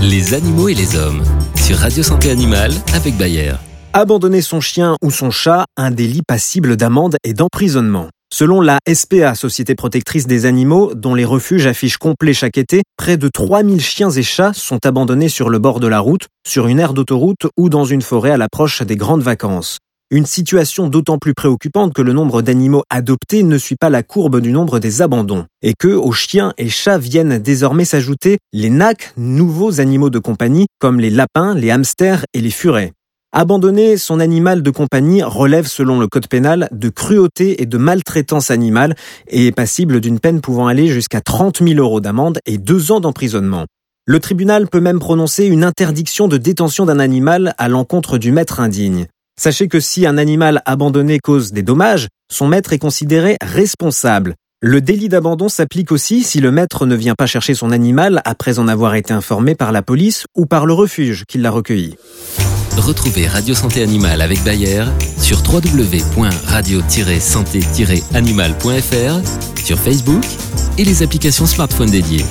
Les animaux et les hommes sur Radio Santé Animale avec Bayer. Abandonner son chien ou son chat, un délit passible d'amende et d'emprisonnement. Selon la SPA, Société protectrice des animaux, dont les refuges affichent complet chaque été, près de 3000 chiens et chats sont abandonnés sur le bord de la route, sur une aire d'autoroute ou dans une forêt à l'approche des grandes vacances. Une situation d'autant plus préoccupante que le nombre d'animaux adoptés ne suit pas la courbe du nombre des abandons, et que aux chiens et chats viennent désormais s'ajouter les NAC, nouveaux animaux de compagnie, comme les lapins, les hamsters et les furets. Abandonner son animal de compagnie relève, selon le code pénal, de cruauté et de maltraitance animale et est passible d'une peine pouvant aller jusqu'à 30 000 euros d'amende et deux ans d'emprisonnement. Le tribunal peut même prononcer une interdiction de détention d'un animal à l'encontre du maître indigne. Sachez que si un animal abandonné cause des dommages, son maître est considéré responsable. Le délit d'abandon s'applique aussi si le maître ne vient pas chercher son animal après en avoir été informé par la police ou par le refuge qui l'a recueilli. Retrouvez Radio Santé Animale avec Bayer sur www.radio-santé-animal.fr, sur Facebook et les applications smartphone dédiées.